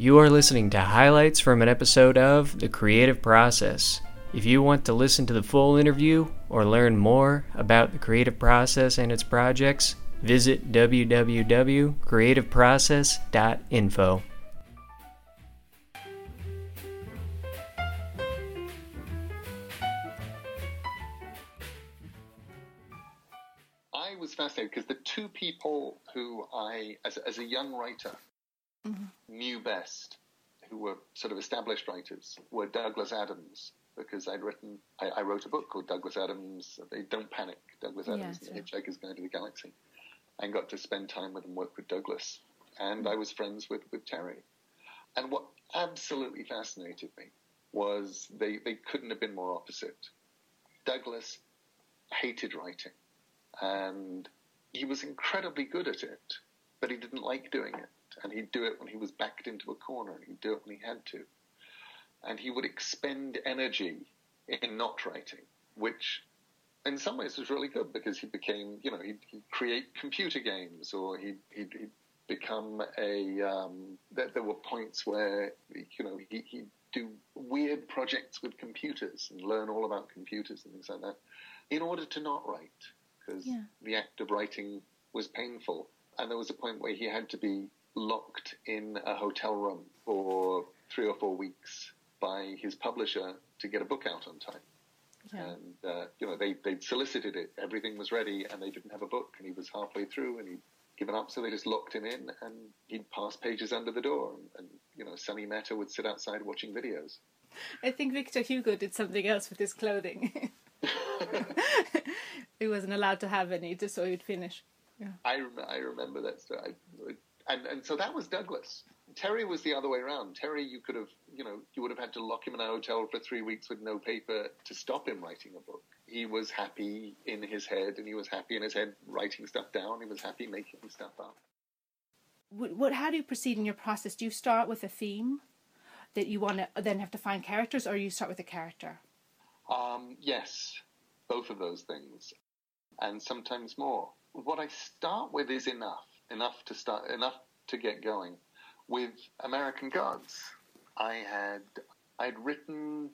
You are listening to highlights from an episode of The Creative Process. If you want to listen to the full interview or learn more about the creative process and its projects, visit www.creativeprocess.info. Fascinated because the two people who I, as, as a young writer, Mm-hmm. knew best, who were sort of established writers, were Douglas Adams, because I'd written, I, I wrote a book called Douglas Adams, they Don't Panic, Douglas Adams yeah. the Hitchhiker's Guide to the Galaxy, and got to spend time with and work with Douglas. And I was friends with, with Terry. And what absolutely fascinated me was they, they couldn't have been more opposite. Douglas hated writing, and he was incredibly good at it, but he didn't like doing it. And he'd do it when he was backed into a corner, and he'd do it when he had to. And he would expend energy in not writing, which in some ways was really good because he became, you know, he'd, he'd create computer games or he'd, he'd, he'd become a, um, there, there were points where, you know, he, he'd do weird projects with computers and learn all about computers and things like that in order to not write because Yeah. the act of writing was painful. And there was a point where he had to be locked in a hotel room for three or four weeks by his publisher to get a book out on time. Yeah. And, uh, you know, they, they'd solicited it, everything was ready, and they didn't have a book, and he was halfway through, and he'd given up, so they just locked him in, and he'd pass pages under the door, and, and you know, Sonny Mehta would sit outside watching videos. I think Victor Hugo did something else with his clothing. he wasn't allowed to have any, just so he'd finish. I, rem- I remember that story. I, and, and so that was Douglas. Terry was the other way around. Terry, you could have, you know, you would have had to lock him in a hotel for three weeks with no paper to stop him writing a book. He was happy in his head, and he was happy in his head writing stuff down. He was happy making stuff up. What, what, how do you proceed in your process? Do you start with a theme that you want to then have to find characters, or you start with a character? Um, yes, both of those things, and sometimes more. What I start with is enough, enough to start, enough to get going. With American Gods, I had I'd written,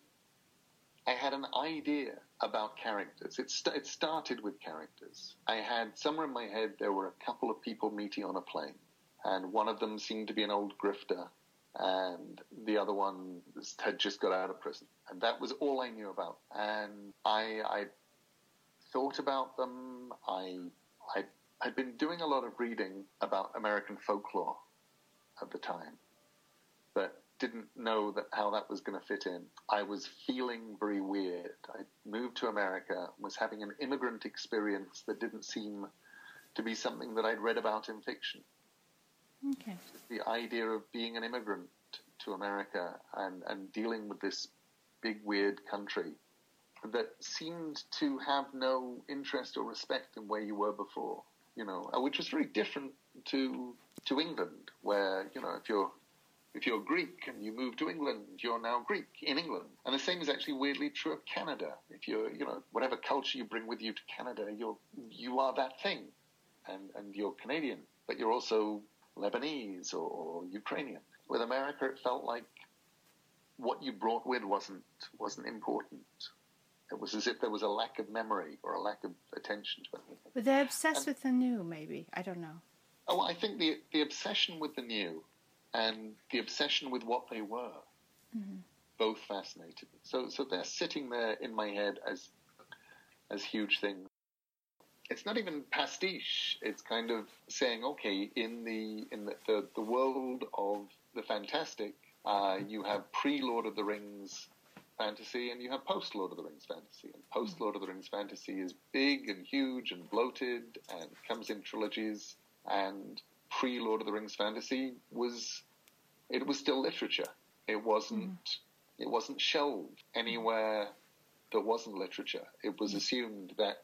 I had an idea about characters. It, st- it started with characters. I had somewhere in my head there were a couple of people meeting on a plane, and one of them seemed to be an old grifter, and the other one had just got out of prison. And that was all I knew about. And I, I thought about them. I, I, I'd been doing a lot of reading about American folklore at the time, but didn't know that how that was going to fit in. I was feeling very weird. I moved to America, was having an immigrant experience that didn't seem to be something that I'd read about in fiction Okay. the idea of being an immigrant to America and, and dealing with this big, weird country that seemed to have no interest or respect in where you were before, you know, uh, which was very different to to England, where you know if you're if you're Greek and you move to England, you're now Greek in England, and the same is actually weirdly true of Canada. If you're you know whatever culture you bring with you to Canada, you're you are that thing, and and you're Canadian, but you're also Lebanese or, or Ukrainian. With America, it felt like what you brought with wasn't wasn't important. It was as if there was a lack of memory or a lack of attention to anything. But they're obsessed with the new, maybe. I don't know. Oh, I think the the obsession with the new and the obsession with what they were mm-hmm. both fascinated me. So so they're sitting there in my head as as huge things. It's not even pastiche. It's kind of saying, okay, in the in the the, the world of the fantastic, uh, you have pre Lord of the Rings fantasy and you have post Lord of the Rings fantasy. And post Lord of the Rings fantasy is big and huge and bloated and comes in trilogies. And pre Lord of the Rings fantasy was it was still literature. It wasn't it wasn't shelved anywhere that wasn't literature. It was assumed that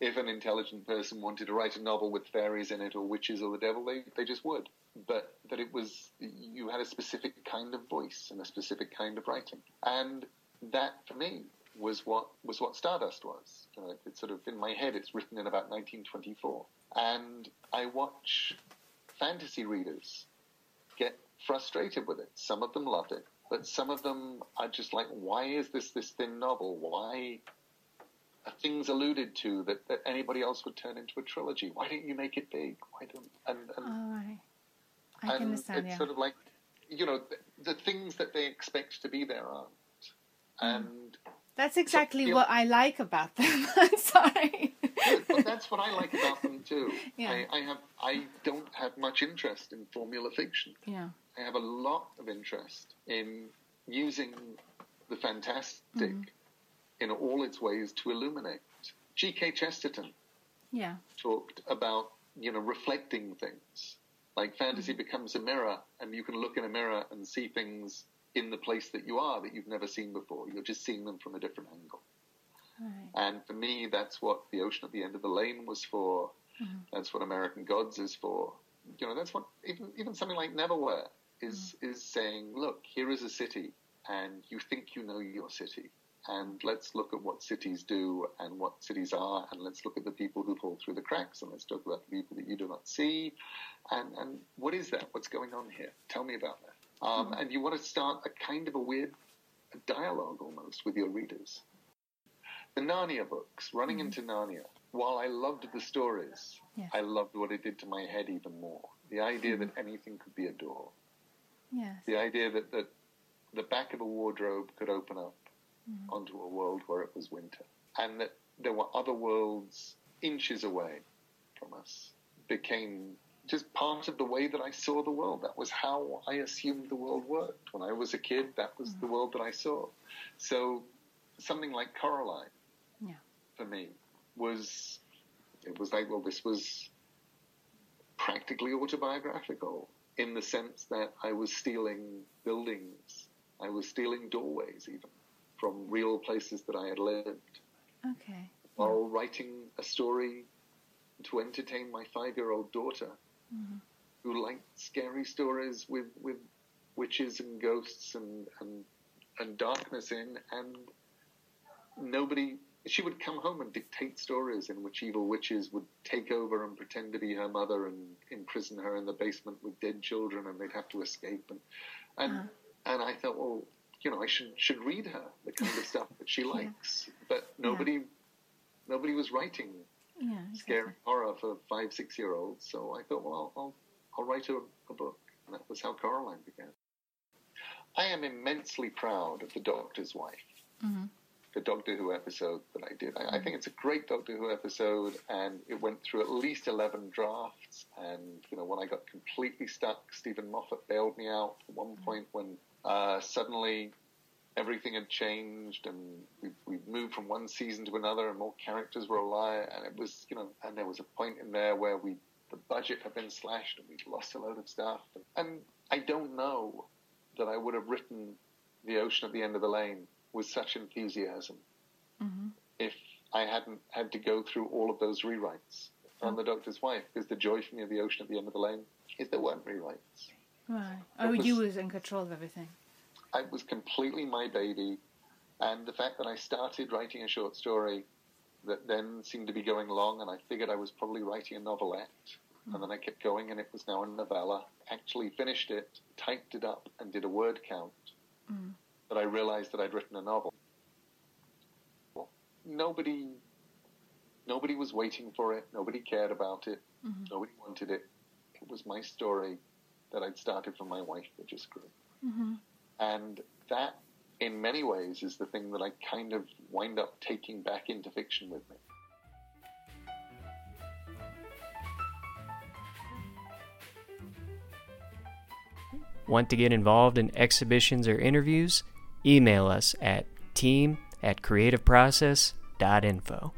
if an intelligent person wanted to write a novel with fairies in it or witches or the devil, they, they just would. But that it was, you had a specific kind of voice and a specific kind of writing. And that, for me, was what was what Stardust was. You know, it's sort of in my head. It's written in about 1924, and I watch fantasy readers get frustrated with it. Some of them loved it, but some of them are just like, "Why is this this thin novel? Why things alluded to that, that anybody else would turn into a trilogy? Why don't you make it big? Why don't?" And, and Oh, I, I can and it's Yeah. sort of like, you know, the, the things that they expect to be there aren't. Mm. And That's exactly you- what I like about them. I'm sorry. but that's what I like about them too. Yeah. I, I have I don't have much interest in formula fiction. yeah. I have a lot of interest in using the fantastic Mm-hmm. In all its ways to illuminate. G.K. Chesterton Yeah. talked about you know reflecting things like fantasy Mm-hmm. becomes a mirror and you can look in a mirror and see things in the place that you are that you've never seen before you're just seeing them from a different angle Right. and for me that's what the ocean at the end of the lane was for Mm-hmm. that's what american gods is for you know that's what even even something like neverwhere is Mm-hmm. is saying look here is a city and you think you know your city and let's look at what cities do and what cities are, and let's look at the people who fall through the cracks, and let's talk about the people that you do not see, and and what is that? What's going on here? Tell me about that. Um, hmm. And you want to start a kind of a weird dialogue almost with your readers. The Narnia books, running hmm. into Narnia. While I loved the stories, Yes. I loved what it did to my head even more. The idea hmm. that anything could be a door, Yes. the idea that, that the back of a wardrobe could open up Mm. onto a world where it was winter, and that there were other worlds inches away from us, became just part of the way that I saw the world. That was how I assumed the world worked. When I was a kid, that was the mm. world that I saw. So something like Coraline, Yeah. for me, was it was like, well, this was practically autobiographical in the sense that I was stealing buildings, I was stealing doorways even from real places that I had lived. Okay. while writing a story to entertain my five-year-old daughter mm-hmm. who liked scary stories with, with witches and ghosts and, and, and darkness in and nobody she would come home and dictate stories in which evil witches would take over and pretend to be her mother and imprison her in the basement with dead children and they'd have to escape. And and uh-huh. and I thought well you know I should should read her the kind of stuff that she likes but nobody nobody was writing Yeah. exactly. scary horror for five six year olds so I thought well I'll I'll, I'll write a, a book and that was how Coraline began I am immensely proud of the Doctor's Wife Mhm. the Doctor Who episode that I did. I, I think it's a great Doctor Who episode, and it went through at least eleven drafts. And you know, when I got completely stuck, Steven Moffat bailed me out at one point when uh, suddenly everything had changed, and we we moved from one season to another, and more characters were alive, and it was you know, and there was a point in there where we the budget had been slashed, and we'd lost a load of stuff, and I don't know that I would have written the ocean at the end of the lane with such enthusiasm if I hadn't had to go through all of those rewrites on the Doctor's Wife. Because the joy for me of the ocean at the end of the lane is there weren't rewrites. Right. Oh, was- you was in control of everything. I was completely my baby, and the fact that I started writing a short story that then seemed to be going long, and I figured I was probably writing a novelette, and then I kept going, and it was now a novella. Actually finished it, typed it up, and did a word count. Mm. But I realized that I'd written a novel. Nobody, nobody was waiting for it. Nobody cared about it. Mm-hmm. Nobody wanted it. It was my story that I'd started from my wife that just grew. And that, in many ways, is the thing that I kind of wind up taking back into fiction with me. Want to get involved in exhibitions or interviews? Email us at team at creativeprocess.info.